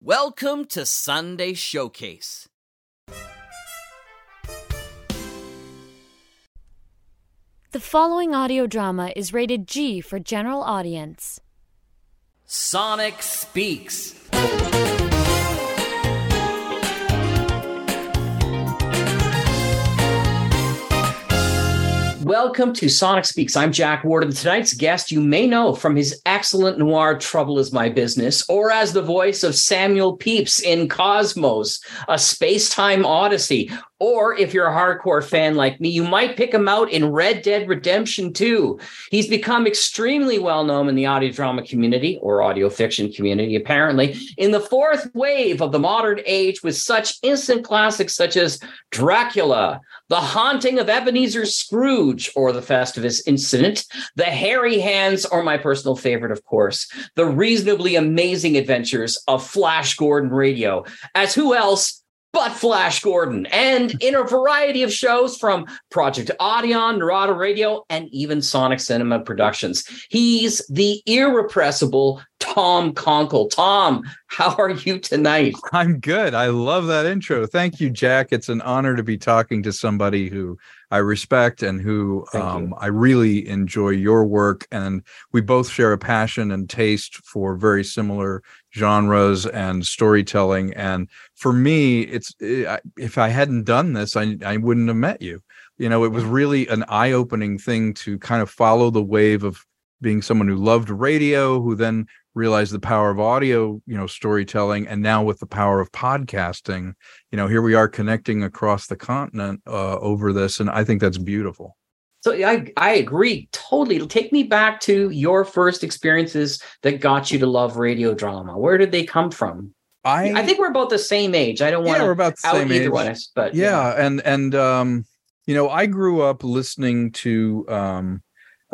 Welcome to Sunday Showcase. The following audio drama is rated G for general audience. Sonic Speaks. Welcome to Sonic Speaks. I'm Jack Ward, and tonight's guest you may know from his excellent noir Trouble is My Business, or as the voice of Samuel Pepys in Cosmos, a space time odyssey. Or if you're a hardcore fan like me, you might pick him out in Red Dead Redemption 2. He's become extremely well known in the audio drama community or audio fiction community, apparently, in the fourth wave of the modern age with such instant classics such as Dracula, The Haunting of Ebenezer Scrooge, or The Festivus Incident, The Hairy Hands, or my personal favorite, of course, The Reasonably Amazing Adventures of Flash Gordon Radio. As who else? But Flash Gordon, and in a variety of shows from Project Audion, Narada Radio, and even Sonic Cinema Productions. He's the irrepressible Tom Konkle. Tom, how are you tonight? I'm good. I love that intro. Thank you, Jack. It's an honor to be talking to somebody who I respect and who um, I really enjoy your work. And we both share a passion and taste for very similar genres and storytelling. And for me, it's eh, if I hadn't done this, I, I wouldn't have met you. You know, it was really an eye opening thing to kind of follow the wave of being someone who loved radio, who then realized the power of audio, you know, storytelling, and now with the power of podcasting, you know, here we are connecting across the continent uh, over this, and I think that's beautiful. So I I agree totally. Take me back to your first experiences that got you to love radio drama. Where did they come from? I I think we're about the same age. I don't want yeah, we're about the same age. But yeah, yeah, and and um, you know, I grew up listening to um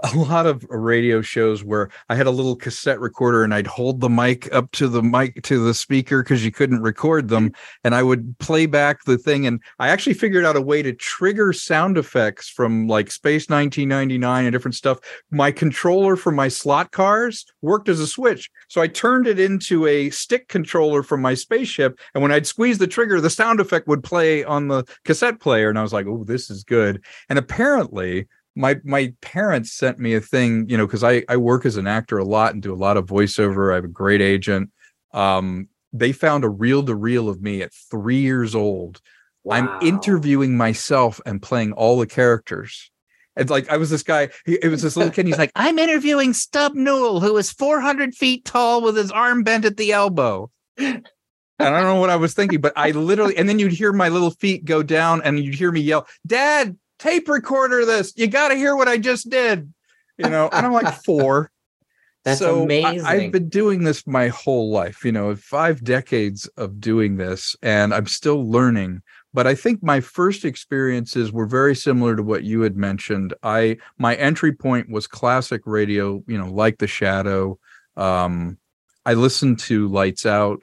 a lot of radio shows where I had a little cassette recorder and I'd hold the mic up to the mic to the speaker because you couldn't record them. And I would play back the thing. And I actually figured out a way to trigger sound effects from like Space 1999 and different stuff. My controller for my slot cars worked as a switch. So I turned it into a stick controller from my spaceship. And when I'd squeeze the trigger, the sound effect would play on the cassette player. And I was like, oh, this is good. And apparently, my my parents sent me a thing, you know, because I I work as an actor a lot and do a lot of voiceover. I have a great agent. Um, they found a reel to reel of me at three years old. Wow. I'm interviewing myself and playing all the characters. It's like I was this guy. He, it was this little kid. He's like, I'm interviewing Stub Newell, who is 400 feet tall with his arm bent at the elbow. And I don't know what I was thinking, but I literally, and then you'd hear my little feet go down, and you'd hear me yell, "Dad, tape recorder this. You got to hear what I just did. You know, and I'm like four. That's so amazing. I, have been doing this my whole life, you know, five decades of doing this, and I'm still learning. But I think my first experiences were very similar to what you had mentioned. I my entry point was classic radio, you know, like The Shadow. Um, I listened to Lights Out.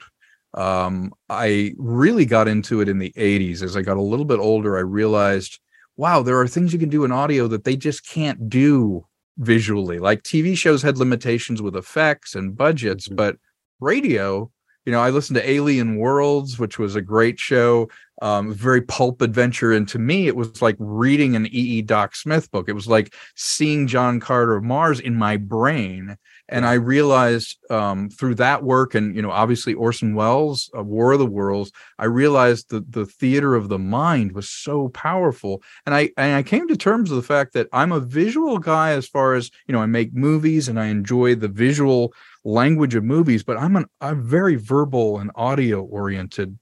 Um, I really got into it in the 80s. As I got a little bit older, I realized wow, there are things you can do in audio that they just can't do visually. Like TV shows had limitations with effects and budgets, mm-hmm. but radio, you know, I listened to Alien Worlds, which was a great show, um, very pulp adventure. And to me, it was like reading an E.E. E. Doc Smith book. It was like seeing John Carter of Mars in my brain and I realized um, through that work, and you know, obviously Orson Welles' uh, War of the Worlds, I realized that the theater of the mind was so powerful, and I and I came to terms with the fact that I'm a visual guy as far as you know, I make movies and I enjoy the visual language of movies, but I'm an I'm very verbal and audio oriented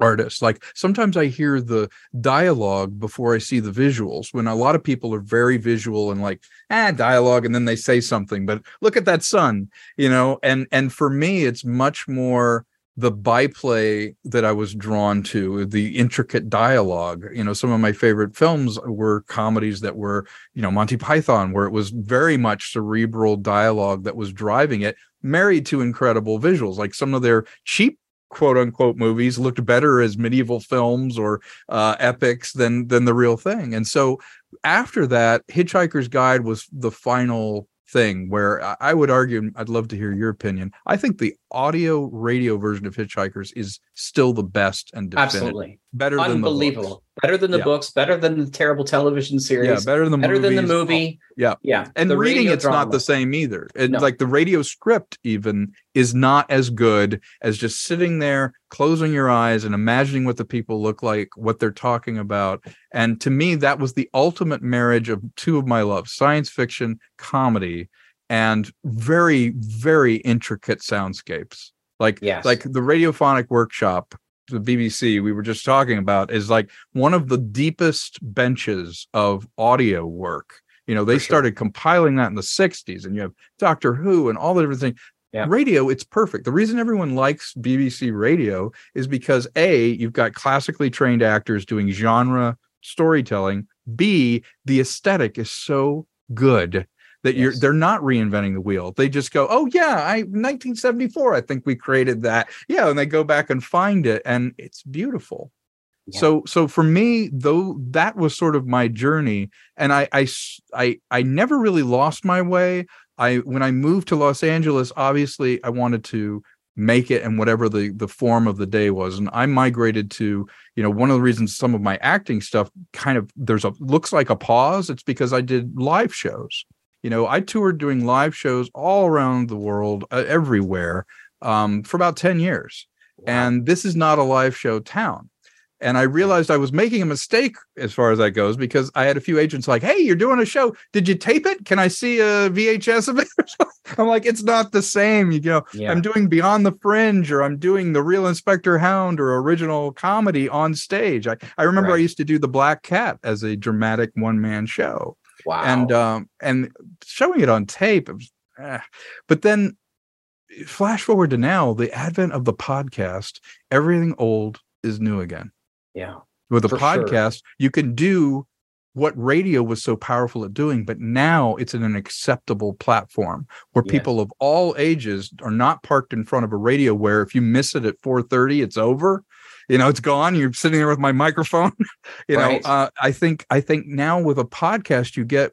artists. Like sometimes I hear the dialogue before I see the visuals. When a lot of people are very visual and like, ah, dialogue, and then they say something. But look at that sun, you know. And and for me, it's much more the byplay that I was drawn to, the intricate dialogue. You know, some of my favorite films were comedies that were, you know, Monty Python, where it was very much cerebral dialogue that was driving it, married to incredible visuals. Like some of their cheap quote unquote movies looked better as medieval films or uh, epics than than the real thing. And so after that, Hitchhiker's Guide was the final thing where I would argue, I'd love to hear your opinion. I think the audio radio version of Hitchhikers is still the best and absolutely better than unbelievable. Better than the Yeah. books. Better than the terrible television series. yeah better than the better than the movies. movie. Oh, yeah. yeah. and the reading it's not the same either it, No. like the radio script even is not as good as just sitting there closing your eyes and imagining what the people look like what they're talking about and to me that was the ultimate marriage of two of my loves science fiction comedy and very very intricate soundscapes like Yes. like the radiophonic workshop the BBC we were just talking about is like one of the deepest benches of audio work. You know, they sure. started compiling that in the 60s and you have Doctor Who and all the different things. Yeah. Radio, it's perfect. The reason everyone likes BBC radio is because A, you've got classically trained actors doing genre storytelling. B, the aesthetic is so good that you're they're not reinventing the wheel. They just go, "Oh yeah, I 1974, I think we created that." Yeah, and they go back and find it and it's beautiful. Yeah. So so for me though that was sort of my journey and I, I, I never really lost my way. I when I moved to Los Angeles obviously I wanted to make it and whatever the the form of the day was and I migrated to you know one of the reasons some of my acting stuff kind of there's a looks like a pause it's because I did live shows you know i toured doing live shows all around the world uh, everywhere um, for about 10 years and this is not a live show town and i realized i was making a mistake as far as that goes because i had a few agents like hey you're doing a show. Did you tape it? Can i see a vhs of it? I'm like it's not the same you know. Yeah. i'm doing beyond the fringe or i'm doing the real inspector hound or original comedy on stage. I, I remember i used to do the black cat as a dramatic one-man show wow. and um and showing it on tape it was, eh. but then flash forward to now the advent of the podcast everything old is new again yeah. with a For sure. podcast you can do what radio was so powerful at doing but now it's in an acceptable platform where Yes. people of all ages are not parked in front of a radio where if you miss it at 4:30 it's over you know it's gone you're sitting there with my microphone you Right. know uh, i think i think now with a podcast you get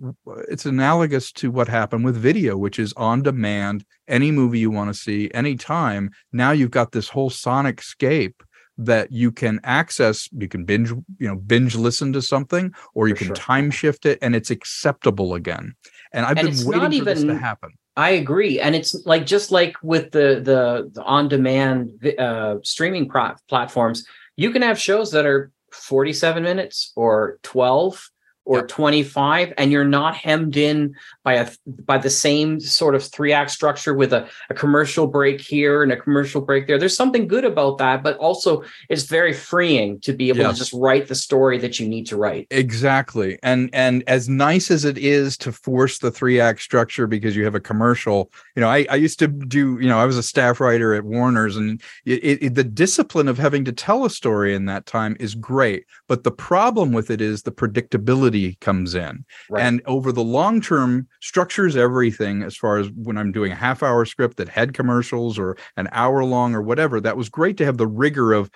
it's analogous to what happened with video which is on demand any movie you want to see anytime now you've got this whole sonic scape that you can access you can binge you know binge listen to something or you For can sure. time shift it and it's acceptable again and i've And been waiting for this to happen I agree, and it's like just like with the the, the on demand uh, streaming pro- platforms, you can have shows that are forty seven minutes or twelve or Yep. 25 and you're not hemmed in by a by the same sort of three act structure with a, a commercial break here and a commercial break there there's something good about that but also it's very freeing to be able Yes. to just write the story that you need to write Exactly. And and as nice as it is to force the three act structure because you have a commercial, you know, I, I used to do, you know, I was a staff writer at Warner's and it, it, the discipline of having to tell a story in that time is great. But the problem with it is the predictability comes in. right And over the long term, structures everything as far as when I'm doing a half hour script that had commercials or an hour long or whatever. That was great to have the rigor of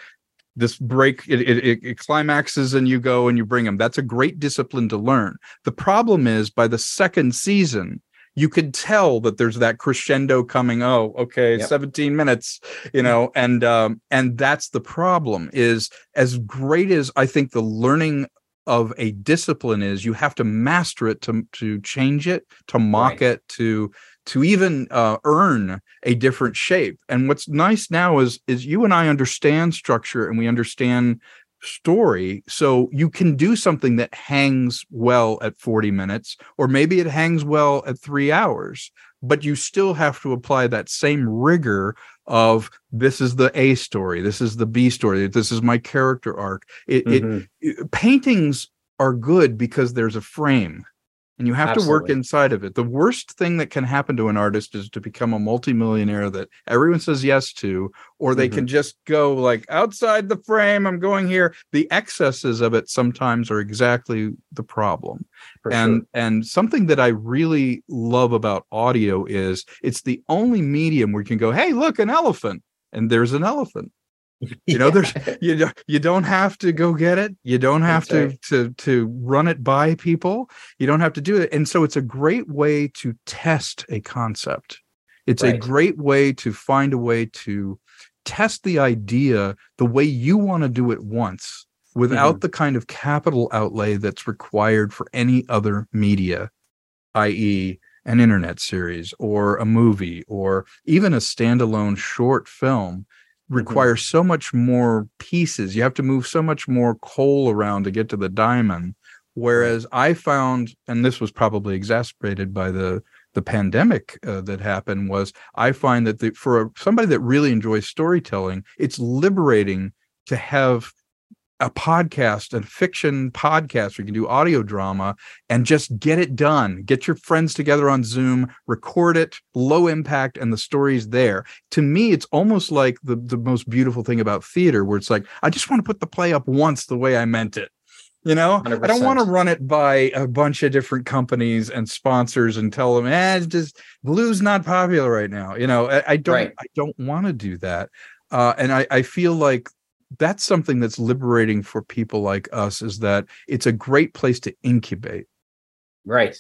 this break it, it, it- it climaxes and you go and you bring them that's a great discipline to learn the problem is by the second season you could tell that there's that crescendo coming oh okay Yep. 17 minutes you know and um and that's the problem is as great as i think the learning of a discipline is you have to master it to to change it to mock Right. it to to even uh, earn a different shape. And what's nice now is is you and i understand structure and we understand story. So you can do something that hangs well at 40 minutes or maybe it hangs well at 3 hours but you still have to apply that same rigor of this is the a story this is the b story this is my character arc it, it Mhm. paintings are good because there's a frame and you have Absolutely. to work inside of it. The worst thing that can happen to an artist is to become a multimillionaire that everyone says yes to, or they mm-hmm. can just go like outside the frame. I'm going here. The excesses of it sometimes are exactly the problem. For and sure. and something that I really love about audio is it's the only medium where you can go, hey, look, an elephant, and there's an elephant you know there's you you don't have to go get it you don't have to right. to to run it by people you don't have to do it and so it's a great way to test a concept it's right. a great way to find a way to test the idea the way you want to do it once without mm-hmm. the kind of capital outlay that's required for any other media i.e an internet series or a movie or even a standalone short film. Require mm-hmm. so much more pieces. You have to move so much more coal around to get to the diamond. Whereas I found, and this was probably exacerbated by the the pandemic uh, that happened, was I find that the, for a, somebody that really enjoys storytelling, it's liberating to have a podcast, a fiction podcast, where you can do audio drama and just get it done. Get your friends together on Zoom, record it, low impact, and the story's there. To me, it's almost like the, the most beautiful thing about theater, where it's like, I just want to put the play up once the way I meant it. You know, 100%. I don't want to run it by a bunch of different companies and sponsors and tell them, eh, it's just blues not popular right now. You know, I, I don't, right. I don't want to do that. Uh, and I, I feel like that's something that's liberating for people like us is that it's a great place to incubate. Right.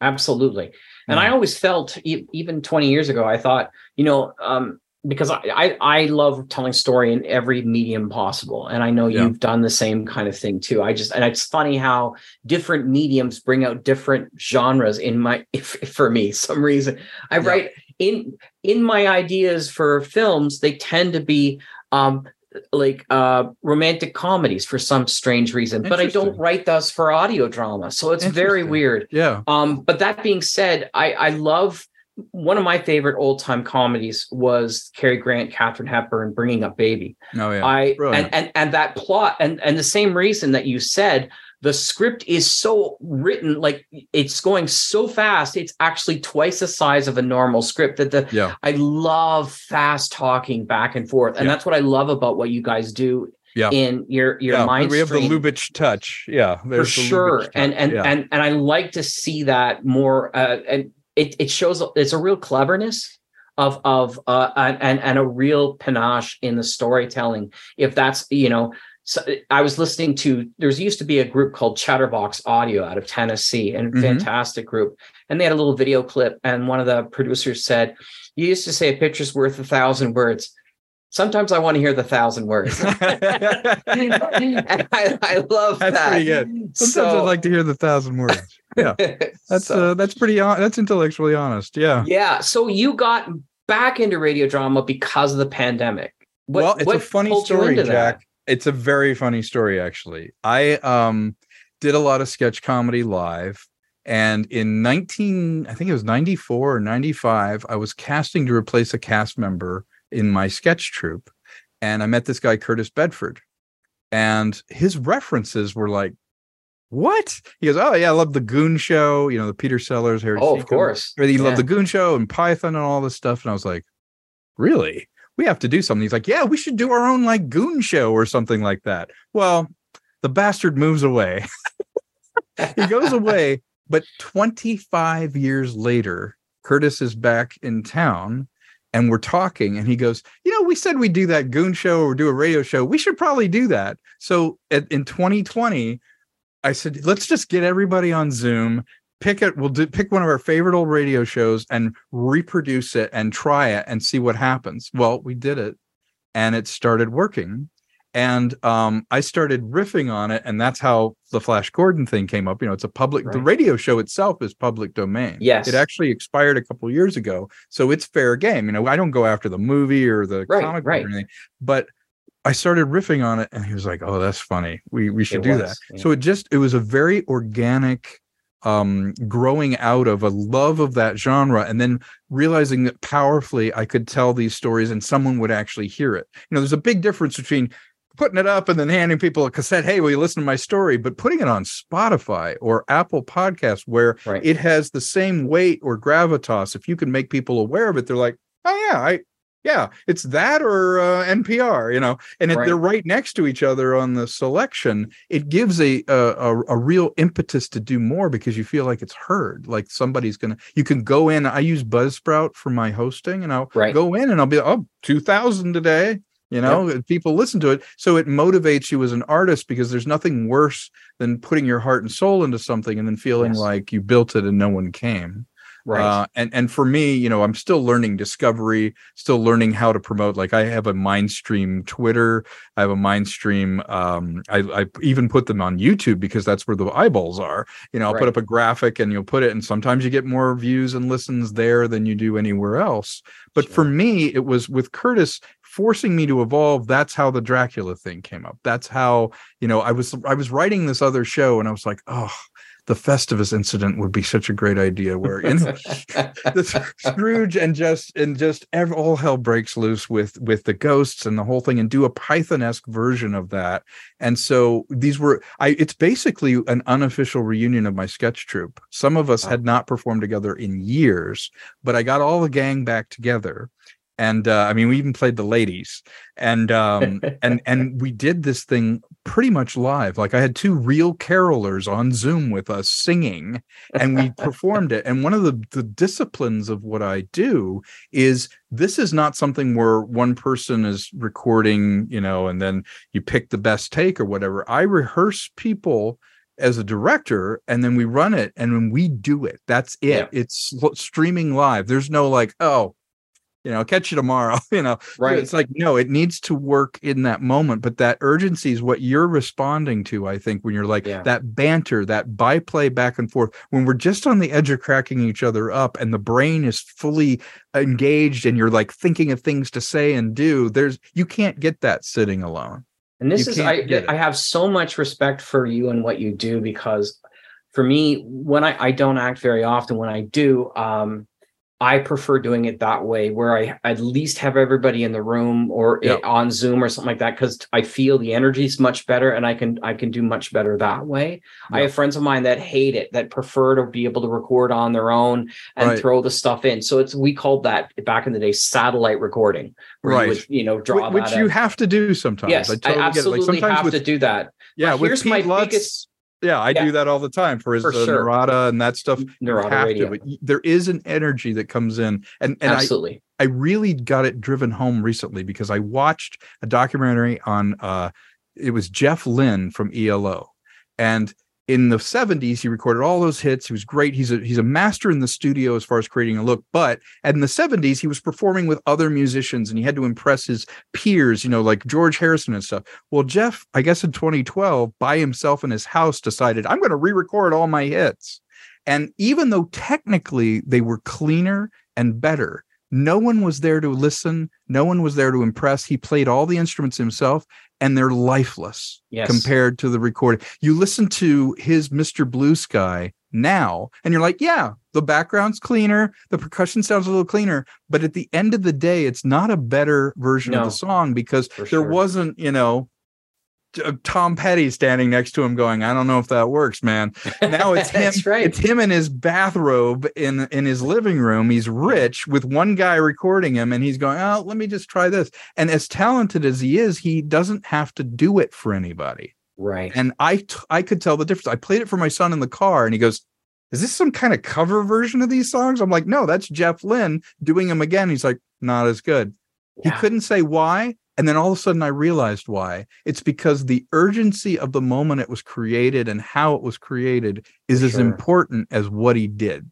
Absolutely. And i always felt even 20 years ago i thought you know um, because I, I, I love telling story in every medium possible and i know yeah. you've done the same kind of thing too. I just and it's funny how different mediums bring out different genres in my if, for me some reason. I yeah. write in in my ideas for films they tend to be um like uh romantic comedies for some strange reason but i don't write those for audio drama so it's very weird. Yeah. Um but that being said i i love one of my favorite old time comedies was Cary Grant, Katharine Hepburn, Bringing Up Baby. Oh yeah, I and, and and that plot and and the same reason that you said the script is so written like it's going so fast it's actually twice the size of a normal script that the yeah. i love fast talking back and forth and yeah. that's what i love about what you guys do yeah. in your your yeah, mind we have stream. the lubitsch touch yeah for sure and and yeah. and and i like to see that more uh, and it, it shows it's a real cleverness of of uh and and a real panache in the storytelling if that's you know so I was listening to there's used to be a group called Chatterbox Audio out of Tennessee and mm-hmm. fantastic group. And they had a little video clip, and one of the producers said, You used to say a picture's worth a thousand words. Sometimes I want to hear the thousand words. and I, I love that's that. pretty good. Sometimes so, I'd like to hear the thousand words. Yeah. That's so, uh, that's pretty that's intellectually honest. Yeah. Yeah. So you got back into radio drama because of the pandemic. What, well, it's a funny story, Jack. That? It's a very funny story actually. I um did a lot of sketch comedy live and in 19 I think it was 94 or 95 I was casting to replace a cast member in my sketch troupe and I met this guy Curtis Bedford and his references were like what? He goes, oh yeah, I love the Goon Show. You know, the Peter Sellers, Harry. Oh, of course. He yeah. loved the Goon Show and Python and all this stuff. And I was like, really? We have to do something. He's like, yeah, we should do our own like goon show or something like that. Well, the bastard moves away. he goes away, but 25 years later, Curtis is back in town and we're talking and he goes, you know, we said we'd do that goon show or do a radio show. We should probably do that. So at, in 2020, I said, let's just get everybody on Zoom pick it we'll do, pick one of our favorite old radio shows and reproduce it and try it and see what happens well we did it and it started working and um, i started riffing on it and that's how the flash gordon thing came up you know it's a public right. the radio show itself is public domain yes it actually expired a couple years ago so it's fair game you know i don't go after the movie or the right, comic right. or anything but I started riffing on it and he was like, "Oh, that's funny. We we should it do was, that." Yeah. So it just it was a very organic um, growing out of a love of that genre and then realizing that powerfully I could tell these stories and someone would actually hear it. You know, there's a big difference between putting it up and then handing people a cassette. Hey, will you listen to my story? But putting it on Spotify or Apple Podcasts, where Right. it has the same weight or gravitas, if you can make people aware of it, they're like, oh yeah, I yeah, it's that or uh, NPR, you know, and if Right. they're right next to each other on the selection, it gives a, a a a real impetus to do more because you feel like it's heard, like somebody's gonna. You can go in. I use Buzzsprout for my hosting, and I'll Right. go in and I'll be oh 2000 today. You know, people listen to it, so it motivates you as an artist because there's nothing worse than putting your heart and soul into something and then feeling Yes. like you built it and no one came. Right. Uh, and and for me, you know, I'm still learning discovery, still learning how to promote. Like I have a Mindstream Twitter, I have a Mindstream. Um, I, I even put them on YouTube because that's where the eyeballs are. You know, I'll put up a graphic and you'll put it, and sometimes you get more views and listens there than you do anywhere else. But for me, it was with Curtis forcing me to evolve. That's how the Dracula thing came up. That's how you know I was I was writing this other show, and I was like, oh. The Festivus incident would be such a great idea. Where in the Scrooge and just and just all hell breaks loose with with the ghosts and the whole thing, and do a Python-esque version of that. And so these were I. It's basically an unofficial reunion of my sketch troupe. Some of us Wow. had not performed together in years, but I got all the gang back together. And uh, I mean, we even played the ladies, and um, and and we did this thing pretty much live. Like I had two real carolers on Zoom with us singing, and we performed it. And one of the the disciplines of what I do is this is not something where one person is recording, you know, and then you pick the best take or whatever. I rehearse people as a director and then we run it and when we do it that's it Yeah. it's streaming live there's no like oh you know catch you tomorrow you know Right. it's like no it needs to work in that moment but that urgency is what you're responding to i think when you're like Yeah. that banter that byplay back and forth when we're just on the edge of cracking each other up and the brain is fully engaged and you're like thinking of things to say and do there's you can't get that sitting alone And this You is I. I have so much respect for you and what you do because for me when I I don't act very often when I do um I prefer doing it that way where I at least have everybody in the room or i- Yeah. on Zoom or something like that because I feel the energy is much better and I can I can do much better that way. I have friends of mine that hate it that prefer to be able to record on their own and Right. throw the stuff in. So it's we called that back in the day satellite recording Right. you would you know draw Wh- which you out. have to do sometimes Yes, I, totally get it. absolutely sometimes have with to do that. Yeah, But with here's Pete my Lutz, biggest- yeah, I Yeah. do that all the time for his For uh, sure. Narada and that stuff. Narada have radio. to, but there is an energy that comes in, and and I, Absolutely. I really got it driven home recently because I watched a documentary on uh it was Jeff Lynne from ELO. And in the 70s, he recorded all those hits. He was great. He's a he's a master in the studio as far as creating a look. But in the 70s, he was performing with other musicians and he had to impress his peers, you know, like George Harrison and stuff. Well, Jeff, I guess in 2012, by himself in his house, decided I'm going to re-record all my hits. And even though technically they were cleaner and better, no one was there to listen. No one was there to impress. He played all the instruments himself, and they're lifeless Yes. compared to the recording. You listen to his Mr. Blue Sky now, and you're like, yeah, the background's cleaner, the percussion sounds a little cleaner, but at the end of the day, it's not a better version of the song because there sure. wasn't, you know, Uh, Tom Petty standing next to him going, I don't know if that works, man. Now it's him. Right. It's him in his bathrobe in in his living room. He's rich with one guy recording him, and he's going, "Oh, let me just try this." And as talented as he is, he doesn't have to do it for anybody. right. And I t- I could tell the difference. I played it for my son in the car, and he goes, "Is this some kind of cover version of these songs?" I'm like, "No, that's Jeff Lynne doing them again." He's like, "Not as good." He couldn't say why. And then all of a sudden I realized why. It's because the urgency of the moment it was created and how it was created is For as important as what he did.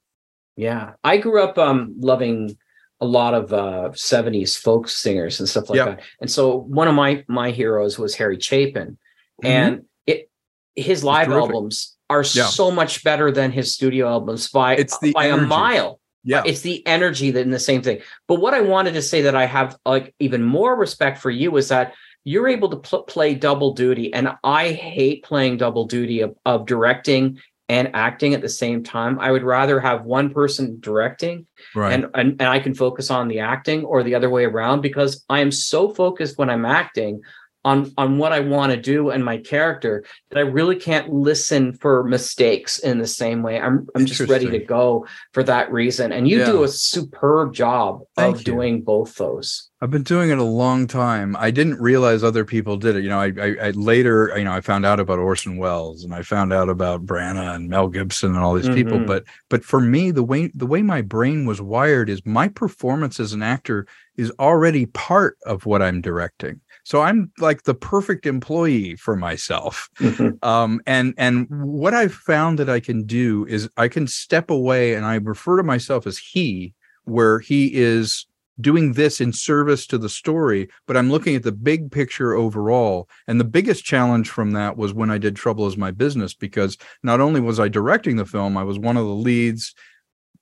Yeah. I grew up um loving a lot of uh 70s folk singers and stuff like Yep. that. And so one of my my heroes was Harry Chapin. And it his live Mm-hmm. albums are Yeah. so much better than his studio albums by It's the by a mile. Yeah. It's the energy that in the same thing. But what I wanted to say that I have like even more respect for you is that you're able to pl- play double duty, and I hate playing double duty of, of directing and acting at the same time. I would rather have one person directing right. and, and and I can focus on the acting or the other way around because I am so focused when I'm acting. On on what I want to do and my character that I really can't listen for mistakes in the same way. I'm I'm just ready to go for that reason. And you yeah. do a superb job Thank of you. doing both those. I've been doing it a long time. I didn't realize other people did it. You know, I, I, I later, you know, I found out about Orson Welles and I found out about Branagh and Mel Gibson and all these mm-hmm. people. But but for me, the way the way my brain was wired is my performance as an actor is already part of what I'm directing. So I'm like the perfect employee for myself. Mm-hmm. Um, and and what I've found that I can do is I can step away and I refer to myself as he, where he is doing this in service to the story, but I'm looking at the big picture overall. And the biggest challenge from that was when I did Trouble is My Business, because not only was I directing the film, I was one of the leads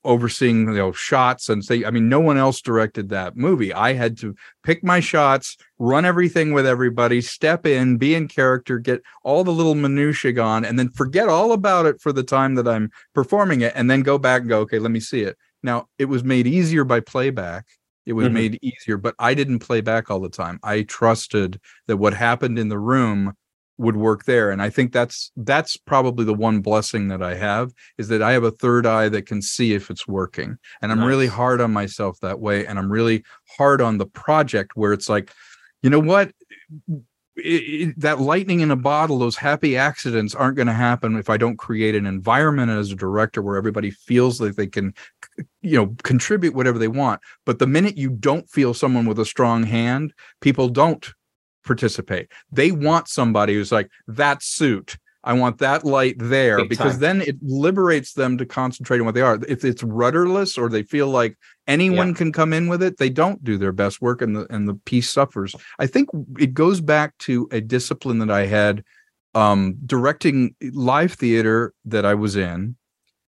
overseeing you know shots and say i mean no one else directed that movie. I had to pick my shots run everything with everybody step in be in character get all the little minutiae gone and then forget all about it for the time that i'm performing it and then go back and go okay let me see it. Now it was made easier by playback. It was mm-hmm. made easier but i didn't play back all the time. I trusted that what happened in the room would work there and i think that's that's probably the one blessing that i have is that i have a third eye that can see if it's working and i'm nice. really hard on myself that way and i'm really hard on the project where it's like you know what it, it, that lightning in a bottle those happy accidents aren't going to happen if i don't create an environment as a director where everybody feels like they can you know contribute whatever they want but the minute you don't feel someone with a strong hand people don't participate. They want somebody who's like, that suit. I want that light there Big because time. then it liberates them to concentrate on what they are. If it's rudderless or they feel like anyone yeah. can come in with it, they don't do their best work and the and the piece suffers. I think it goes back to a discipline that I had um, directing live theater that I was in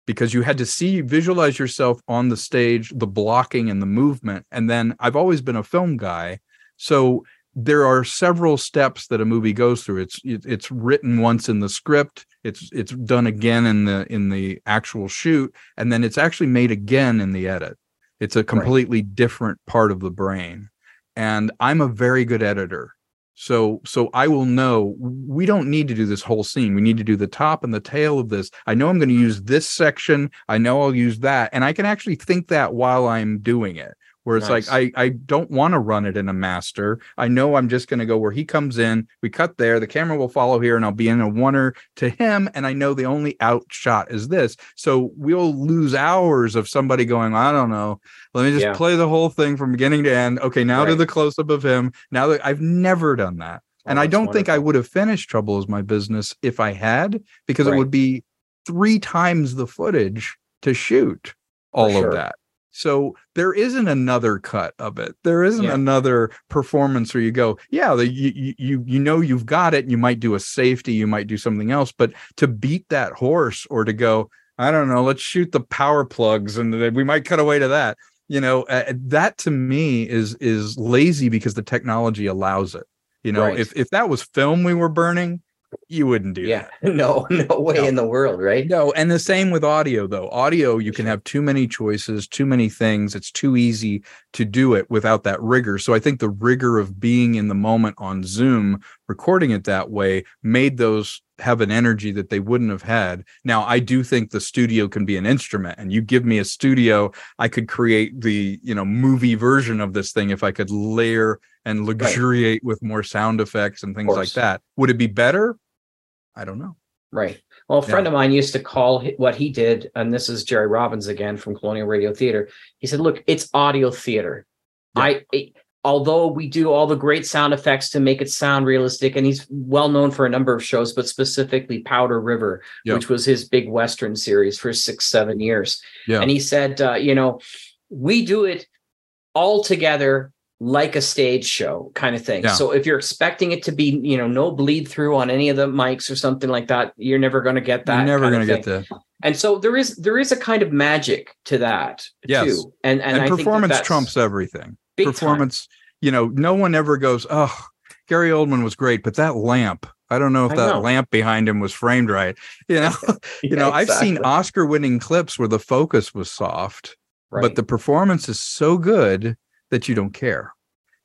because you had to see visualize yourself on the stage, the blocking and the movement. And then I've always been a film guy. So there are several steps that a movie goes through. It's it's written once in the script, it's it's done again in the in the actual shoot, and then it's actually made again in the edit. It's a completely right. different part of the brain. And I'm a very good editor. So so I will know we don't need to do this whole scene. We need to do the top and the tail of this. I know I'm going to use this section. I know I'll use that and I can actually think that while I'm doing it where it's nice. like I I don't want to run it in a master. I know I'm just going to go where he comes in. We cut there. The camera will follow here, and I'll be in a oneer to him. And I know the only out shot is this. So we'll lose hours of somebody going. I don't know. Let me just yeah. play the whole thing from beginning to end. Okay, now right. to the close up of him. Now that I've never done that. Oh, and I don't wonderful. think I would have finished Trouble is My Business if I had, because right. it would be three times the footage to shoot all sure. of that. So there isn't another cut of it. There isn't yeah. another performance where you go, yeah, the, you you you know you've got it. You might do a safety, you might do something else, but to beat that horse or to go, I don't know, let's shoot the power plugs and we might cut away to that. You know, uh, that to me is is lazy because the technology allows it. You know, right. if if that was film we were burning, you wouldn't do yeah that. no no way no. in the world right? No and the same with audio though. Audio you can have too many choices too many things. It's too easy to do it without that rigor. So i think the rigor of being in the moment on zoom recording it that way made those have an energy that they wouldn't have had. Now i do think the studio can be an instrument and you give me a studio i could create the you know movie version of this thing if i could layer and luxuriate right. with more sound effects and things like that. Would it be better? I don't know. Right. Well, a friend yeah. of mine used to call what he did, and this is Jerry Robbins again from Colonial Radio Theater. He said, "Look, it's audio theater. Yeah. I, it, although we do all the great sound effects to make it sound realistic, and he's well known for a number of shows, but specifically Powder River, yeah. which was his big Western series for six, seven years. Yeah. And he said, uh, you know, we do it all together like a stage show kind of thing. Yeah. So if you're expecting it to be, you know, no bleed through on any of the mics or something like that, you're never going to get that. You're never going to get that. And so there is there is a kind of magic to that yes. too. And and, and performance that trumps everything. Performance, time. you know, no one ever goes, "Oh, Gary Oldman was great, but that lamp I don't know if I that know. lamp behind him was framed right. You know, you know, I've seen Oscar winning clips where the focus was soft, right. but the performance is so good that you don't care.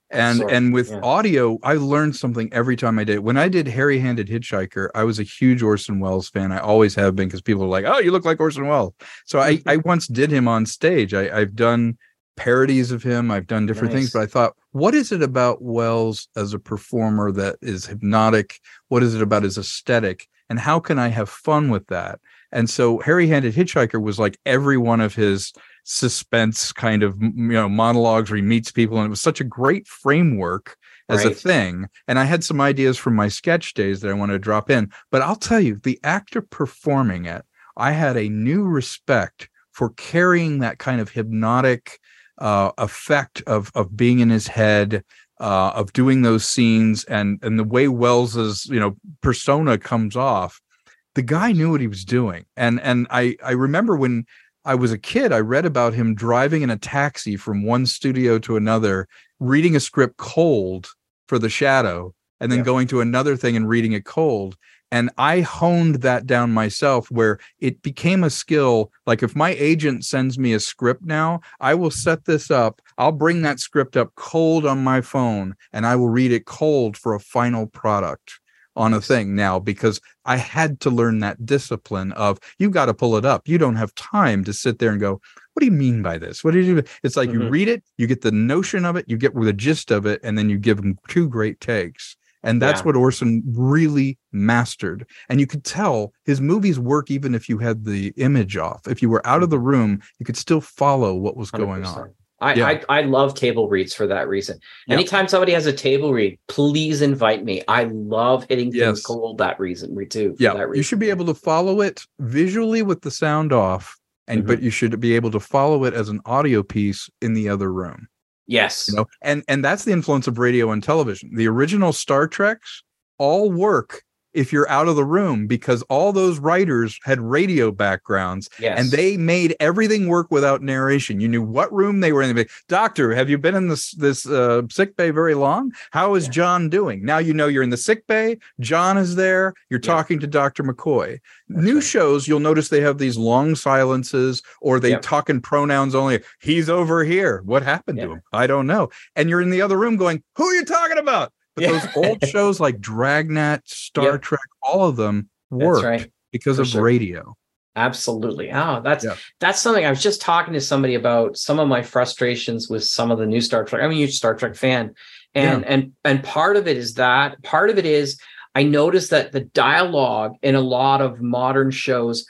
and of, and with yeah. audio i learned something every time i did. When i did hairy handed hitchhiker i was a huge orson welles fan. I always have been because people are like oh you look like orson welles. So i i once did him on stage. I, i've done parodies of him. I've done different things but i thought what is it about welles as a performer that is hypnotic? What is it about his aesthetic? And how can i have fun with that? And so hairy handed hitchhiker was like every one of his suspense kind of you know monologues where he meets people and it was such a great framework as a thing. And i had some ideas from my sketch days that i wanted to drop in. But i'll tell you the actor performing it i had a new respect for carrying that kind of hypnotic uh, effect of of being in his head uh, of doing those scenes and and the way welles's you know persona comes off. The guy knew what he was doing. And and i i remember when I was a kid, I read about him driving in a taxi from one studio to another, reading a script cold for The Shadow, and then Yeah. going to another thing and reading it cold. And I honed that down myself where it became a skill. Like if my agent sends me a script now, I will set this up. I'll bring that script up cold on my phone and I will read it cold for a final product on a thing now because I had to learn that discipline of you got to pull it up. You don't have time to sit there and go, what do you mean by this? What did you? It's like you Mhm. read it, you get the notion of it, you get the gist of it, and then you give them two great takes. And that's Yeah. what Orson really mastered. And you could tell his movies work even if you had the image off. If you were out of the room, you could still follow what was going 100%. on. I, Yeah. I I love table reads for that reason. Yep. Anytime somebody has a table read, please invite me. I love hitting things Yes. cold that reason. We too. Yeah, you should be able to follow it visually with the sound off, and Mhm. but you should be able to follow it as an audio piece in the other room. Yes. you know and and that's the influence of radio and television the original star treks all work if you're out of the room because all those writers had radio backgrounds yes. and they made everything work without narration you knew what room they were in doctor have you been in this this uh, sick bay very long how is Yeah. john doing now you know you're in the sick bay john is there you're Yeah. talking to dr mccoy That's new right. shows you'll notice they have these long silences or they Yep. talk in pronouns only he's over here what happened Yeah. to him i don't know and you're in the other room going who are you talking about but Yeah. those old shows like dragnet star Yep. trek all of them worked right. because For of sure. radio Absolutely. Oh, that's Yeah. that's something I was just talking to somebody about some of my frustrations with some of the new Star Trek. I'm a huge Star Trek fan. And and and part of it is that part of it is I noticed that the dialogue in a lot of modern shows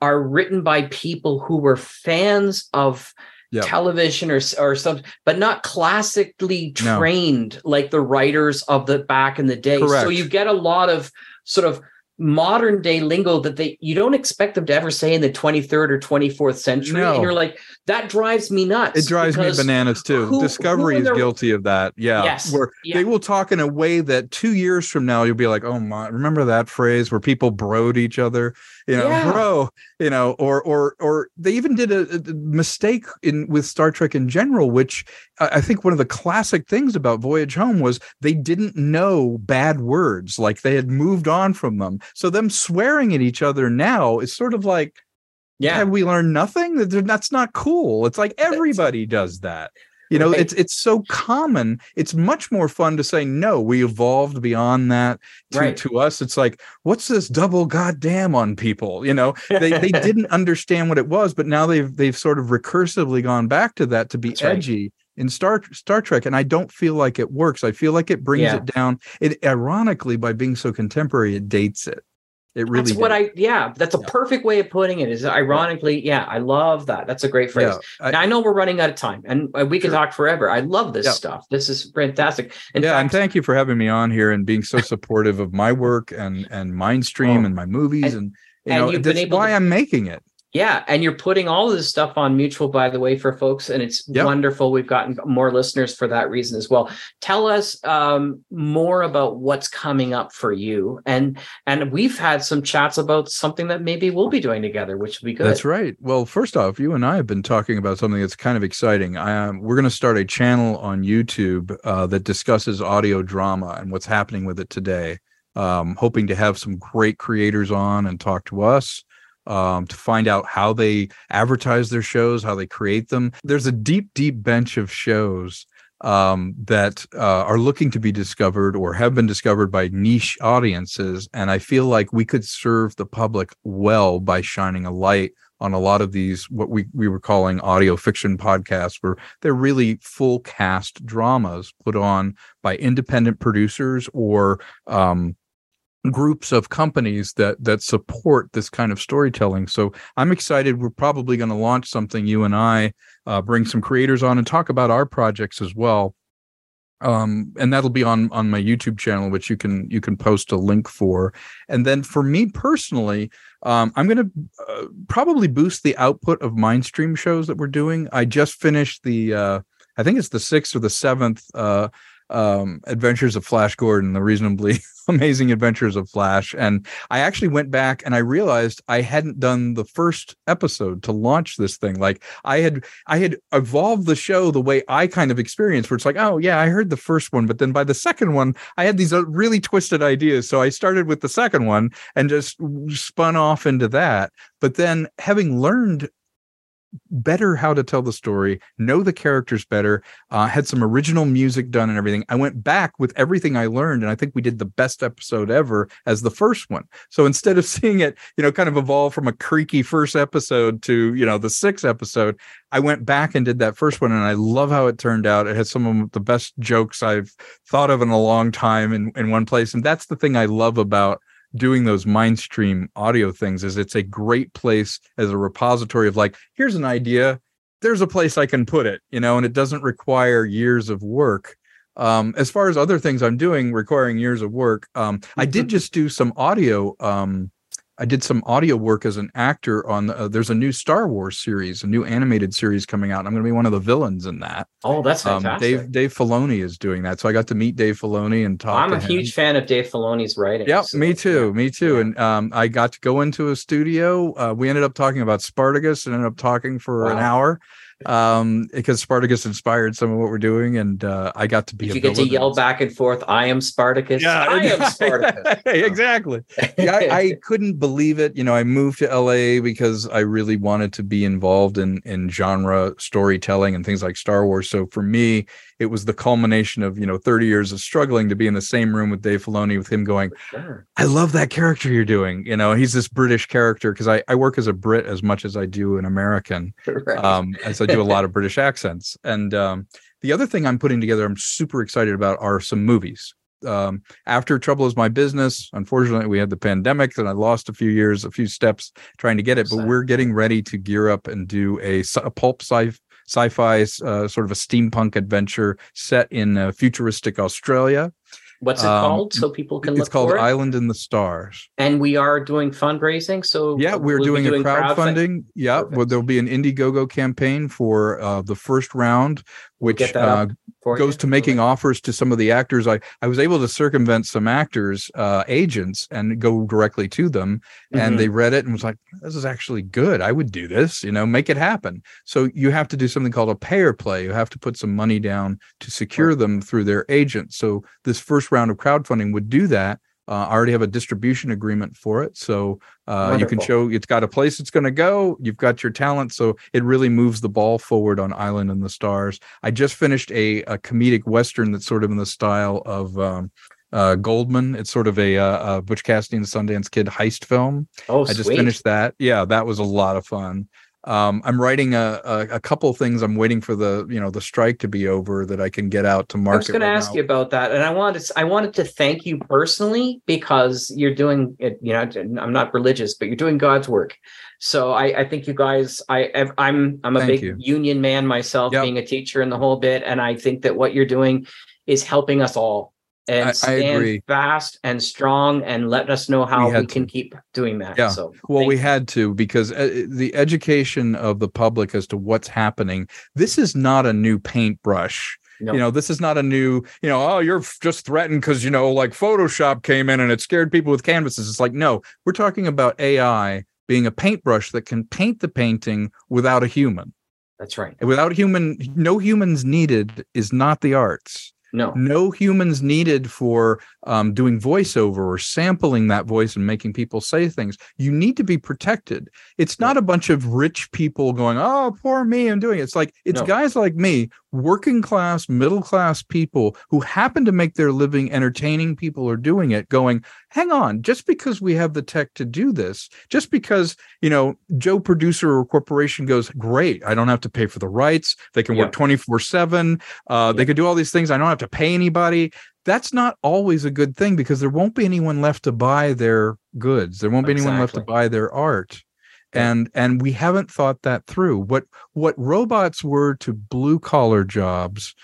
are written by people who were fans of Yeah. television or or something, but not classically No. trained like the writers of the back in the day. So you get a lot of sort of modern day lingo that they you don't expect them to ever say in the 23rd or 24th century No. and you're like that drives me nuts it drives me bananas too who- discovery who is their- guilty of that yeah Yes. where Yeah. they will talk in a way that two years from now you'll be like oh my remember that phrase where people broed each other you know Yeah. bro you know or or or they even did a, a mistake in with star trek in general which I think one of the classic things about Voyage Home was they didn't know bad words, like they had moved on from them. So them swearing at each other now is sort of like, yeah have we learned nothing? That- That's not cool. It's like everybody does that. You know, Right. it's it's so common. It's much more fun to say no. We evolved beyond that. To, Right. to us, it's like, what's this double goddamn on people? You know, they they didn't understand what it was, but now they've they've sort of recursively gone back to that to be That's right. edgy in Star Star Trek, and I don't feel like it works. I feel like it brings Yeah. it down. It ironically, by being so contemporary, it dates it. It really that's what did. I yeah, that's a Yeah. perfect way of putting it. Is ironically, yeah, I love that. That's a great phrase. yeah. I- Now, I know we're running out of time, and uh, we can Sure. talk forever. I love this Yeah. stuff. This is fantastic. In yeah, and thank you for having me on here and being so supportive of my work and and Mindstream Oh. and my movies And- and you and know been that's why to- I'm making it. Yeah, and you're putting all of this stuff on Mutual, by the way, for folks, and it's Yep. wonderful. We've gotten more listeners for that reason as well. Tell us um, more about what's coming up for you, and and we've had some chats about something that maybe we'll be doing together, which will be good. That's right. Well, first off, you and I have been talking about something that's kind of exciting. Um, we're going to start a channel on YouTube uh, that discusses audio drama and what's happening with it today. Um, hoping to have some great creators on and talk to us um, to find out how they advertise their shows, how they create them. There's a deep, deep bench of shows um, that uh, are looking to be discovered or have been discovered by niche audiences. And I feel like we could serve the public well by shining a light on a lot of these what we, we were calling audio fiction podcasts where they're really full cast dramas put on by independent producers or um, groups of companies that that support this kind of storytelling. So i'm excited. We're probably going to launch something you and i uh, bring some creators on and talk about our projects as well. Um and that'll be on on my youtube channel which you can you can post a link for. And then for me personally um i'm going to uh, probably boost the output of mindstream shows that we're doing. I just finished the uh i think it's the sixth or the seventh uh um adventures of flash gordon the reasonably amazing adventures of flash. And i actually went back and i realized i hadn't done the first episode to launch this thing. Like i had i had evolved the show the way i kind of experienced where it's like oh yeah i heard the first one but then by the second one i had these uh, really twisted ideas. So i started with the second one and just spun off into that. But then having learned better how to tell the story, know the characters better, uh, had some original music done and everything. I went back with everything I learned, and I think we did the best episode ever as the first one. So instead of seeing it, you know, kind of evolve from a creaky first episode to, you know, the sixth episode, I went back and did that first one, and I love how it turned out. It had some of the best jokes I've thought of in a long time in, in one place. And that's the thing I love about doing those mindstream audio things is it's a great place as a repository of like here's an idea there's a place i can put it you know and it doesn't require years of work um, as far as other things i'm doing requiring years of work um, i did mm-hmm. just do some audio um, I did some audio work as an actor on. Uh, there's a new Star Wars series, a new animated series coming out. I'm going to be one of the villains in that. Oh, that's fantastic. Um, Dave Dave Filoni is doing that, so I got to meet Dave Filoni and talk. I'm a him. huge fan of Dave Filoni's writing. Yep, so, me too, yeah. me too. And um, I got to go into a studio. Uh, we ended up talking about Spartacus and ended up talking for wow. an hour um because spartacus inspired some of what we're doing and uh i got to be you get to yell back and forth i am spartacus yeah i am spartacus. Exactly. Yeah, I, I, couldn't believe it. You know i moved to la because i really wanted to be involved in in genre storytelling and things like star wars. So for me it was the culmination of you know 30 years of struggling to be in the same room with Dave Filoni with him going, sure. I love that character you're doing. You know, he's this British character because I, I work as a Brit as much as I do an American, right. um, as I do a lot of British accents. And um, the other thing I'm putting together, I'm super excited about, are some movies. Um, after Trouble is My Business, unfortunately, we had the pandemic and I lost a few years, a few steps trying to get it. But we're getting ready to gear up and do a, a pulp sci sci-fi uh, sort of a steampunk adventure set in uh, futuristic Australia. What's it um, called? So people can it's called Island in the Stars. And we are doing fundraising. So yeah, we're doing, doing, a crowdfunding. Yeah, well, there'll be an Indiegogo campaign for uh, the first round, which uh, goes you. to making offers to some of the actors. I I was able to circumvent some actors' uh, agents and go directly to them, mm-hmm. and they read it and was like, "This is actually good. I would do this. You know, make it happen." So you have to do something called a pay or play. You have to put some money down to secure right. them through their agent. So this first round of crowdfunding would do that. Uh, I already have a distribution agreement for it, so uh, you can show it's got a place it's going to go. You've got your talent, so it really moves the ball forward on Island and the Stars. I just finished a, a comedic western that's sort of in the style of um, uh, Goldman. It's sort of a, uh, a Butch Cassidy and Sundance Kid heist film. Oh, I just finished that. Yeah, that was a lot of fun um, I'm writing a, a, a couple things. I'm waiting for the you know the strike to be over that I can get out to market. I was going right to ask now. you about that, and I wanted to, I wanted to thank you personally because you're doing it. You know, I'm not religious, but you're doing God's work. So I, I think you guys, I I'm I'm a thank big you. union man myself, yep. being a teacher and the whole bit, and I think that what you're doing is helping us all and I, stand I fast and strong and let us know how we, we can keep doing that. Yeah. So, well, we you. had to because uh, the education of the public as to what's happening. This is not a new paintbrush. No. You know, this is not a new, you know, oh, you're just threatened because, you know, like Photoshop came in and it scared people with canvases. It's like, no, we're talking about AI being a paintbrush that can paint the painting without a human. That's right. Without human, no humans needed is not the arts. No, no humans needed for um, doing voiceover or sampling that voice and making people say things. You need to be protected. It's not a bunch of rich people going, "Oh, poor me," I'm doing it. It's like it's no. guys like me working class, middle class people who happen to make their living entertaining people are doing it, going, hang on, just because we have the tech to do this, just because, you know, Joe producer or corporation goes, great, I don't have to pay for the rights. They can work 24 7. Uh, They could do all these things. I don't have to pay anybody. That's not always a good thing because there won't be anyone left to buy their goods. There won't be anyone left to buy their art and and we haven't thought that through what what robots were to blue collar jobs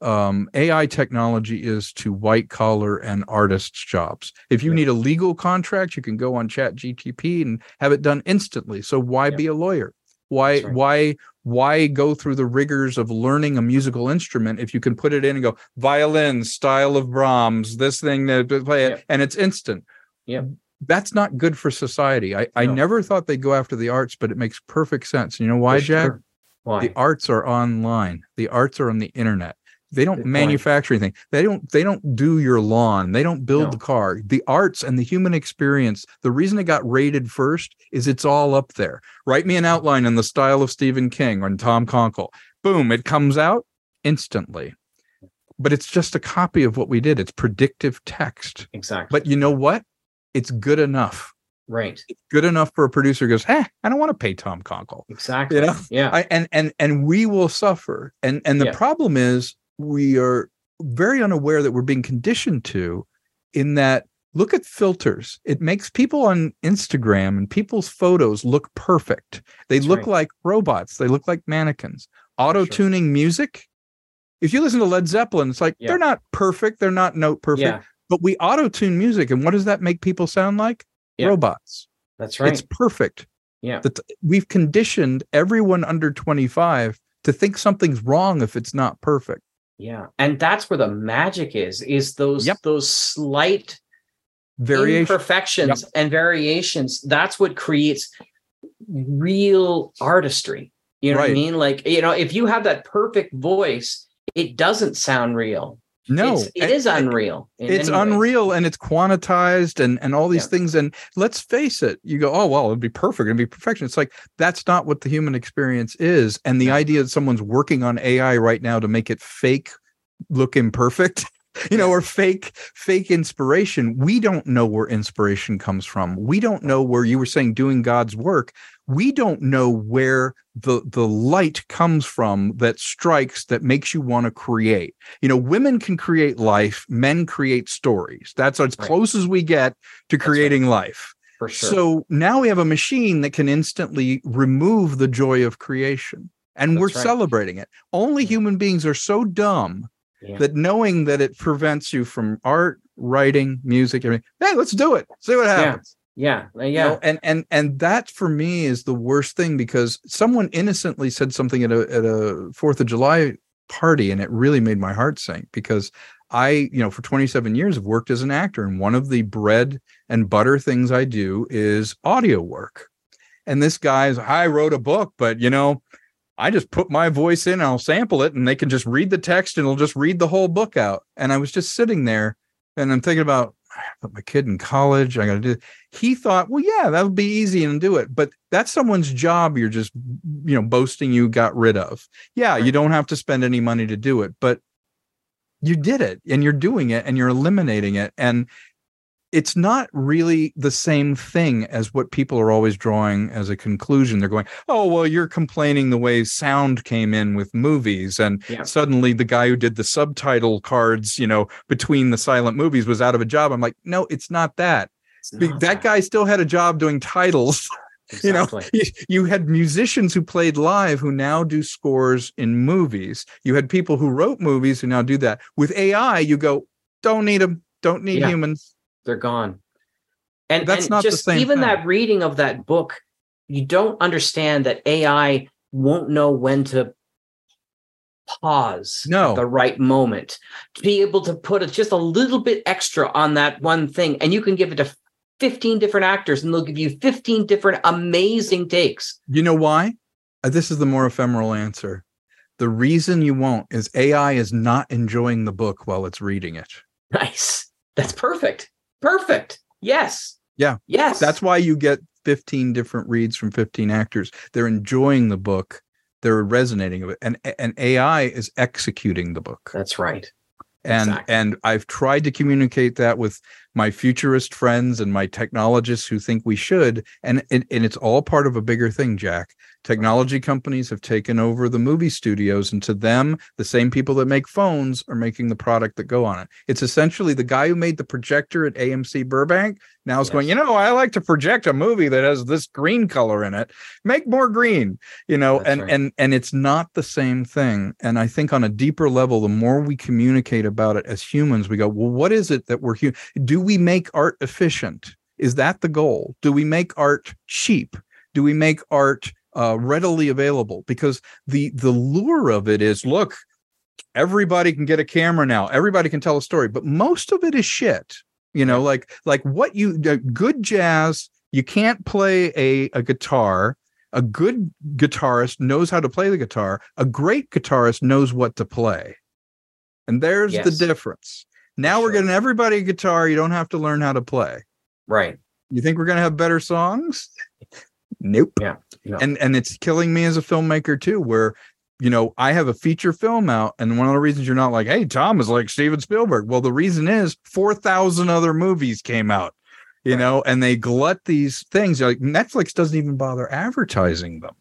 um, ai technology is to white collar and artists jobs if you yeah. need a legal contract you can go on chat gtp and have it done instantly so why yeah. be a lawyer why right. why why go through the rigors of learning a musical instrument if you can put it in and go violin style of brahms this thing that play it yeah. and it's instant yeah that's not good for society. I, no. I never thought they'd go after the arts, but it makes perfect sense. You know why, for Jack? Sure. Why? The arts are online. The arts are on the internet. They don't good manufacture point. anything. They don't they don't do your lawn. They don't build no. the car. The arts and the human experience, the reason it got rated first is it's all up there. Write me an outline in the style of Stephen King or Tom Konkle. Boom, it comes out instantly. But it's just a copy of what we did. It's predictive text. Exactly. But you know what? It's good enough. Right. It's good enough for a producer goes, hey, I don't want to pay Tom Konkle. Exactly. You know? Yeah. I, and and and we will suffer. And and the yeah. problem is we are very unaware that we're being conditioned to in that look at filters. It makes people on Instagram and people's photos look perfect. They That's look right. like robots. They look like mannequins. Auto tuning sure. music. If you listen to Led Zeppelin, it's like yeah. they're not perfect. They're not note perfect. Yeah but we auto tune music. And what does that make people sound like? Yeah. Robots. That's right. It's perfect. Yeah. That we've conditioned everyone under 25 to think something's wrong if it's not perfect. Yeah. And that's where the magic is, is those yep. those slight variations imperfections yep. and variations. That's what creates real artistry. You know right. what I mean? Like, you know, if you have that perfect voice, it doesn't sound real. No, it's, it is unreal. It's unreal and it's quantized and and all these yeah. things. And let's face it, you go, oh well, it'd be perfect, it'd be perfection. It's like that's not what the human experience is. And the idea that someone's working on AI right now to make it fake look imperfect you know, or fake fake inspiration. We don't know where inspiration comes from. We don't know where you were saying doing God's work. We don't know where the the light comes from that strikes that makes you want to create. You know, women can create life, men create stories. That's as right. close as we get to creating right. life. For sure. So now we have a machine that can instantly remove the joy of creation. And That's we're right. celebrating it. Only human beings are so dumb yeah. that knowing that it prevents you from art, writing, music, everything. Hey, let's do it. See what happens. Yeah. Uh, yeah. yeah. You know, and and and that for me is the worst thing because someone innocently said something at a at a Fourth of July party, and it really made my heart sink because I, you know, for 27 years have worked as an actor, and one of the bread and butter things I do is audio work. And this guy's, I wrote a book, but you know, I just put my voice in, I'll sample it, and they can just read the text and it'll just read the whole book out. And I was just sitting there and I'm thinking about put my kid in college. I got to do. It. He thought, well, yeah, that'll be easy and do it. But that's someone's job. You're just, you know, boasting you got rid of. Yeah, you don't have to spend any money to do it, but you did it and you're doing it and you're eliminating it. And it's not really the same thing as what people are always drawing as a conclusion. They're going, oh, well, you're complaining the way sound came in with movies. And yeah. suddenly the guy who did the subtitle cards, you know, between the silent movies was out of a job. I'm like, no, it's not that. It's not that, that guy still had a job doing titles. Exactly. You know, you had musicians who played live who now do scores in movies. You had people who wrote movies who now do that. With AI, you go, don't need them, don't need yeah. humans they're gone. And that's and not just even thing. that reading of that book, you don't understand that AI won't know when to pause no. at the right moment to be able to put just a little bit extra on that one thing. And you can give it to 15 different actors and they'll give you 15 different amazing takes. You know why? Uh, this is the more ephemeral answer. The reason you won't is ai is not enjoying the book while it's reading it. Nice. That's perfect Perfect. Yes. Yeah. Yes. That's why you get 15 different reads from 15 actors. They're enjoying the book they're resonating with it and and ai is executing the book That's right. and Exactly. and i've tried to communicate that with my futurist friends and my technologists who think we should and and, and it's all part of a bigger thing jack. Technology companies have taken over the movie studios and to them the same people that make phones are making the product that go on it. It's essentially the guy who made the projector at amc burbank now is going you know i like to project a movie that has this green color in it. Make more green you know That's and right. and and it's not the same thing. And i think on a deeper level the more we communicate about it as humans we go well what is it that we're hu- do we make art efficient? Is that the goal? Do we make art cheap? Do we make art uh, readily available? Because the the lure of it is look everybody can get a camera now. Everybody can tell a story but most of it is shit. You know like like what you uh, good jazz you can't play a, a guitar. A good guitarist knows how to play the guitar. A great guitarist knows what to play. And there's Yes. the difference now we're getting everybody a guitar you don't have to learn how to play Right. you think we're going to have better songs nope Yeah. No. and and it's killing me as a filmmaker too where you know i have a feature film out and one of the reasons you're not like hey tom is like steven spielberg well the reason is 4000 other movies came out you Right. know and they glut these things like netflix doesn't even bother advertising them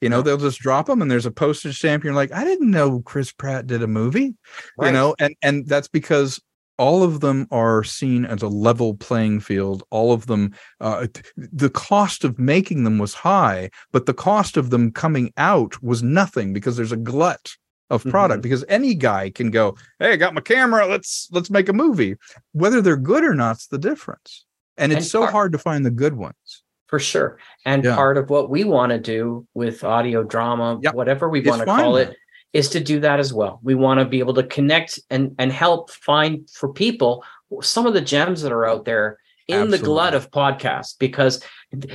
you know No. they'll just drop them and there's a postage stamp you're like i didn't know chris pratt did a movie you know and and that's because all of them are seen as a level playing field all of them uh, the cost of making them was high but the cost of them coming out was nothing because there's a glut of product Mhm. because any guy can go hey i got my camera let's let's make a movie whether they're good or not's the difference and it's And so part- hard to find the good ones for sure. And Yeah. part of what we want to do with audio drama, Yep. whatever we want to call it, is to do that as well. We want to be able to connect and and help find for people some of the gems that are out there in the glut of podcasts because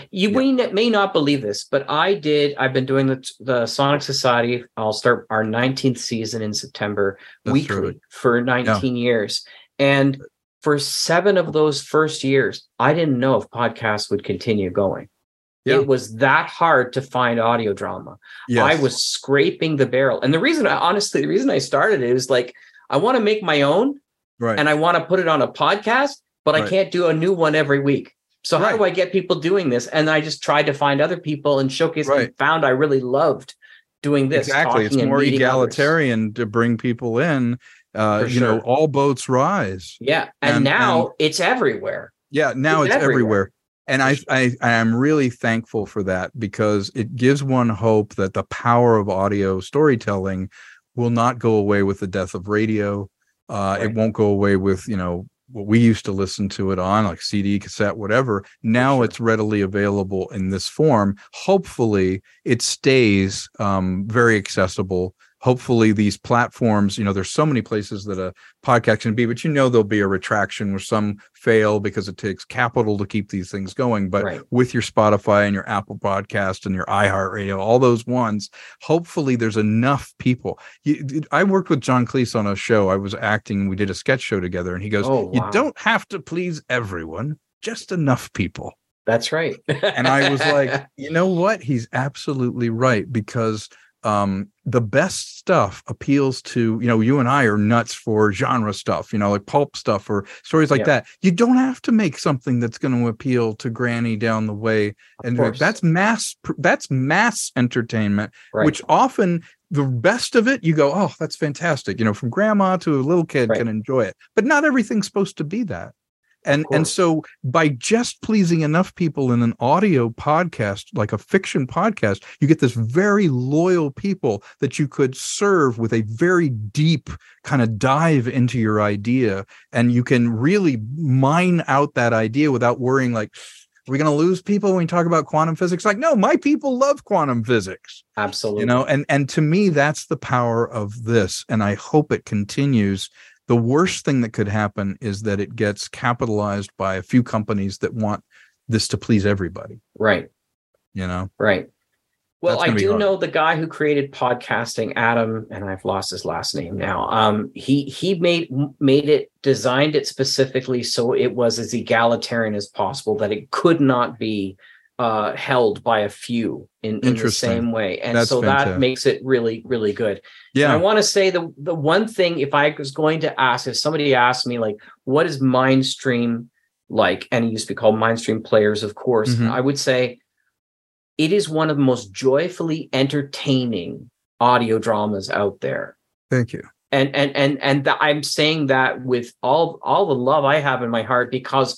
you Yeah. n- may not believe this but i did i've been doing the, the sonic society i'll start our 19th season in september That's weekly for 19 years and for seven of those first years i didn't know if podcasts would continue going Yeah. it was that hard to find audio drama yes. I was scraping the barrel. And the reason I honestly, the reason I started it was like, I want to make my own right and I want to put it on a podcast, but I can't do a new one every week. So how do I get people doing this? And I just tried to find other people and showcase Right. and found I really loved doing this. exactly it's and more meeting others. egalitarian to bring people in uh you know all boats rise Yeah. And, And- now it's everywhere. Yeah, now It's it's, everywhere. everywhere. And I, I I am really thankful for that because it gives one hope that the power of audio storytelling will not go away with the death of radio. Uh, It won't go away with you know what we used to listen to it on, like CD, cassette, whatever. Now sure. it's readily available in this form. Hopefully, it stays um, very accessible. Hopefully, these platforms, you know, there's so many places that a podcast can be, but you know, there'll be a retraction where some fail because it takes capital to keep these things going. But Right. with your Spotify and your Apple Podcast and your iHeartRadio, all those ones, hopefully there's enough people. You, I worked with John Cleese on a show. I was acting. We did a sketch show together, and he goes, Oh, "You don't have to please everyone, just enough people." That's right. And I was like, you know what? He's absolutely right because um the best stuff appeals to you know you and i are nuts for genre stuff you know like pulp stuff or stories like Yeah. that you don't have to make something that's going to appeal to granny down the way and course. that's mass that's mass entertainment right. which often the best of it you go oh that's fantastic you know from grandma to a little kid Right. can enjoy it but not everything's supposed to be that and and so by just pleasing enough people in an audio podcast like a fiction podcast you get this very loyal people that you could serve with a very deep kind of dive into your idea. And you can really mine out that idea without worrying like are we going to lose people when we talk about quantum physics? Like no my people love quantum physics. Absolutely. you know and and to me that's the power of this and i hope it continues the worst thing that could happen is that it gets capitalized by a few companies that want this to please everybody right. you know Right. Well, I do hard. know the guy who created podcasting, Adam, and I've lost his last name now. Um, he he made made it, designed it specifically so it was as egalitarian as possible, that it could not be uh, held by a few in, in the same way, and That's so that makes it really really good. And Yeah. I want to say the the one thing if I was going to ask if somebody asked me like what is Mindstream like and it used to be called Mindstream Players of course Mhm. I would say it is one of the most joyfully entertaining audio dramas out there Thank you. and and and and th- I'm saying that with all all the love I have in my heart because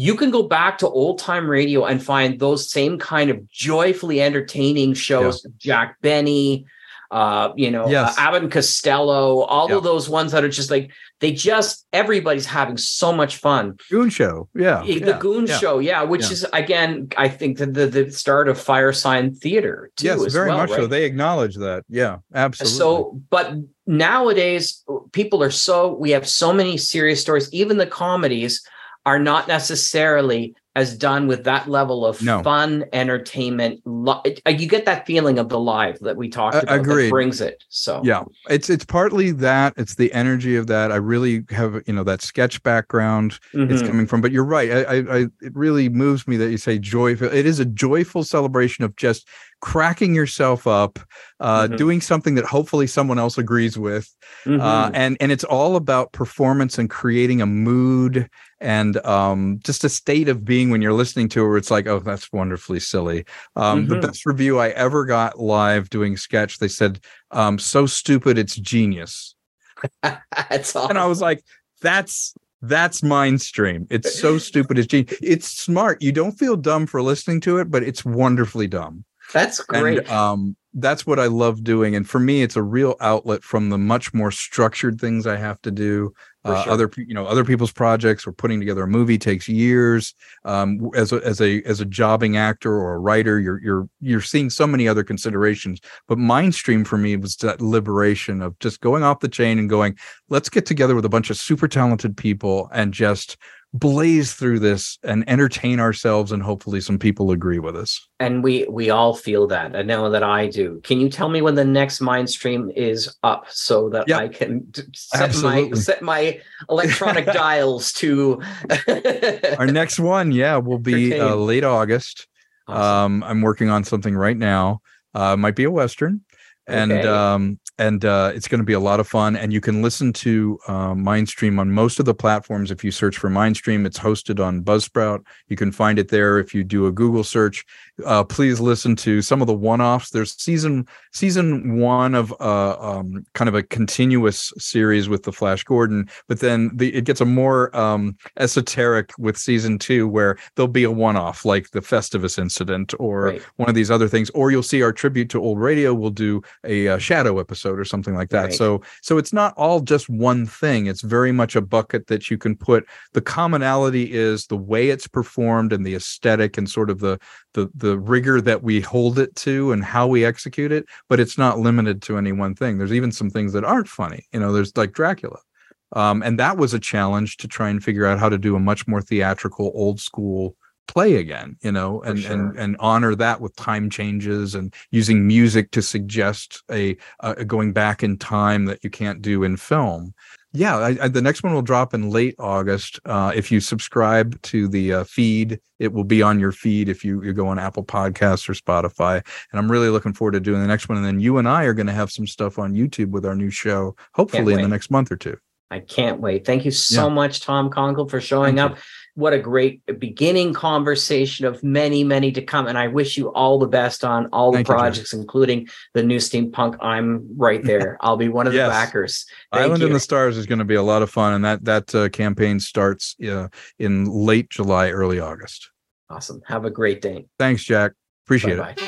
you can go back to old time radio and find those same kind of joyfully entertaining shows, Jack Benny, uh, you know, Yes. uh, Abbott and Costello, all Yeah. of those ones that are just like they just everybody's having so much fun. Goon Show. Yeah. the yeah, Goon yeah. Show, yeah, which Yeah. is again, I think the, the the start of Firesign Theatre too. Yes, very well, much so. They acknowledge that. Yeah, absolutely. So, but nowadays, people are so, we have so many serious stories. Even the comedies are not necessarily as done with that level of No. fun entertainment. Uh, You get that feeling of the live that we talked about agreed. that brings it. So, yeah it's it's partly that it's the energy of that i really have you know that sketch background it's Mhm. coming from but you're right I, I i it really moves me that you say joyful it is a joyful celebration of just cracking yourself up uh Mhm. doing something that hopefully someone else agrees with uh Mhm. and and it's all about performance and creating a mood and um just a state of being when you're listening to it where it's like oh that's wonderfully silly um Mhm. the best review i ever got live doing sketch they said um so stupid it's genius That's all. and i was like that's that's mindstream it's so stupid it's genius it's smart you don't feel dumb for listening to it but it's wonderfully dumb That's great. and um, that's what I love doing. And for me, it's a real outlet from the much more structured things I have to do. Uh, sure. Other, you know, other people's projects or putting together a movie takes years. Um, as a as a as a jobbing actor or a writer, you're you're you're seeing so many other considerations. But Mindstream for me was that liberation of just going off the chain and going, let's get together with a bunch of super talented people and just blaze through this and entertain ourselves and hopefully some people agree with us. and we we all feel that. I know that I do. Can you tell me when the next Mindstream is up so that Yeah. I can set my set my electronic dials to Our next one, yeah, will be uh, late August. Awesome. Um, I'm working on something right now. Uh, might be a western, and Okay. um, and uh, it's going to be a lot of fun. And you can listen to uh, Mindstream on most of the platforms. If you search for Mindstream, it's hosted on Buzzsprout. You can find it there. If you do a Google search, uh, please listen to some of the one-offs. There's season season one of uh, um, kind of a continuous series with the Flash Gordon, but then the, it gets a more um, esoteric with season two, where there'll be a one-off like the Festivus incident or Right. one of these other things, or you'll see our tribute to old radio. We'll do a, uh shadow episode or something like that. Right. So so it's not all just one thing. It's very much a bucket that you can put. The commonality is the way it's performed and the aesthetic and sort of the the the rigor that we hold it to and how we execute it. But it's not limited to any one thing. There's even some things that aren't funny. You know, there's like Dracula. Um, and that was a challenge to try and figure out how to do a much more theatrical, old school play again you know and sure. and and honor that with time changes and using music to suggest a, a going back in time that you can't do in film yeah I, I, the next one will drop in late august uh, if you subscribe to the uh, feed it will be on your feed if you you go on apple podcasts or spotify and i'm really looking forward to doing the next one and then you and i are going to have some stuff on youtube with our new show hopefully in the next month or two I can't wait. Thank you so Yeah. much, Tom Konkle, for showing Thank up. What a great beginning conversation of many, many to come. And I wish you all the best on all the Thank you, projects, including the new steampunk. I'm right there. I'll be one of the backers. Thank Island in the Stars is going to be a lot of fun, and that that uh, campaign starts uh, in late July, early August. Awesome. Have a great day. Thanks, Jack. Appreciate Bye it.